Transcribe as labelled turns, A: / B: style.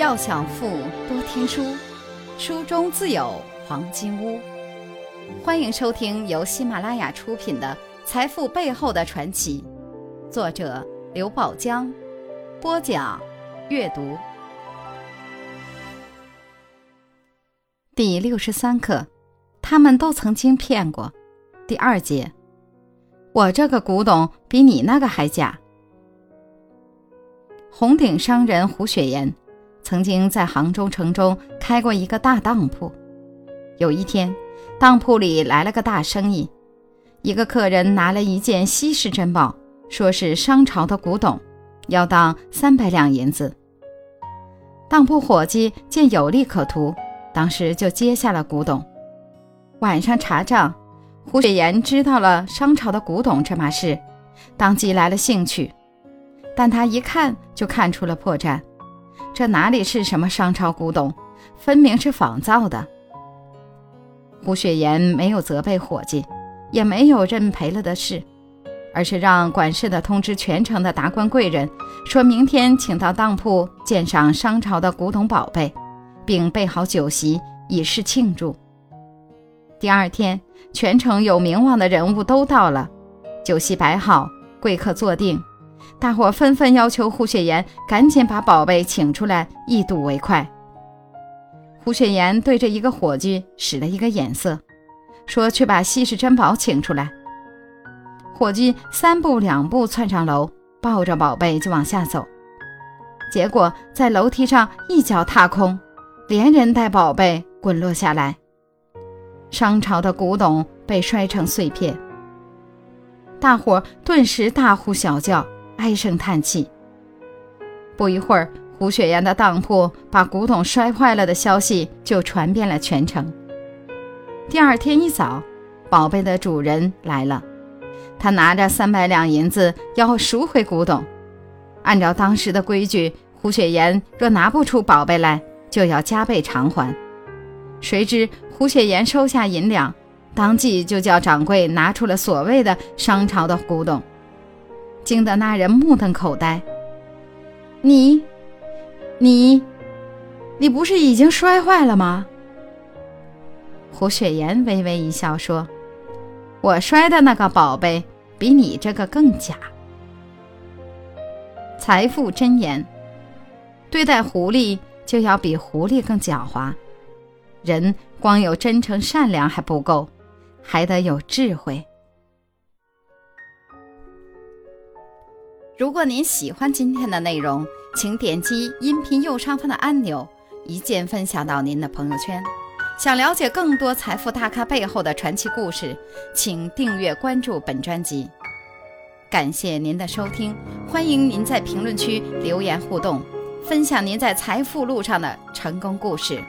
A: 要想富，多听书，书中自有黄金屋。欢迎收听由喜马拉雅出品的《财富背后的传奇》，作者刘宝江，播讲阅读。第六十三课，他们都曾经骗过。第二节，我这个古董比你那个还假。红顶商人胡雪岩。曾经在杭州城中开过一个大当铺。有一天，当铺里来了个大生意，一个客人拿了一件稀世珍宝，说是商朝的古董，要当三百两银子。当铺伙计见有利可图，当时就接下了古董。晚上查账，胡雪岩知道了商朝的古董这码事，当即来了兴趣，但他一看就看出了破绽。这哪里是什么商朝古董，分明是仿造的。胡雪岩没有责备伙计，也没有认赔了的事，而是让管事的通知全城的达官贵人，说明天请到当铺鉴赏商朝的古董宝贝，并备好酒席以示庆祝。第二天，全城有名望的人物都到了，酒席摆好，贵客坐定。大伙纷纷要求胡雪岩赶紧把宝贝请出来，一睹为快。胡雪岩对着一个伙计使了一个眼色，说：“去把稀世珍宝请出来。”伙计三步两步窜上楼，抱着宝贝就往下走，结果在楼梯上一脚踏空，连人带宝贝滚落下来，商朝的古董被摔成碎片。大伙顿时大呼小叫。唉声叹气。不一会儿，胡雪岩的当铺把古董摔坏了的消息就传遍了全城。第二天一早，宝贝的主人来了，他拿着三百两银子要赎回古董。按照当时的规矩，胡雪岩若拿不出宝贝来，就要加倍偿还。谁知胡雪岩收下银两，当即就叫掌柜拿出了所谓的商朝的古董。惊得那人目瞪口呆。你，你，你不是已经摔坏了吗？胡雪岩微微一笑说：“我摔的那个宝贝比你这个更假。”财富真言：对待狐狸就要比狐狸更狡猾。人光有真诚善良还不够，还得有智慧。如果您喜欢今天的内容，请点击音频右上方的按钮，一键分享到您的朋友圈。想了解更多财富大咖背后的传奇故事，请订阅关注本专辑。感谢您的收听，欢迎您在评论区留言互动，分享您在财富路上的成功故事。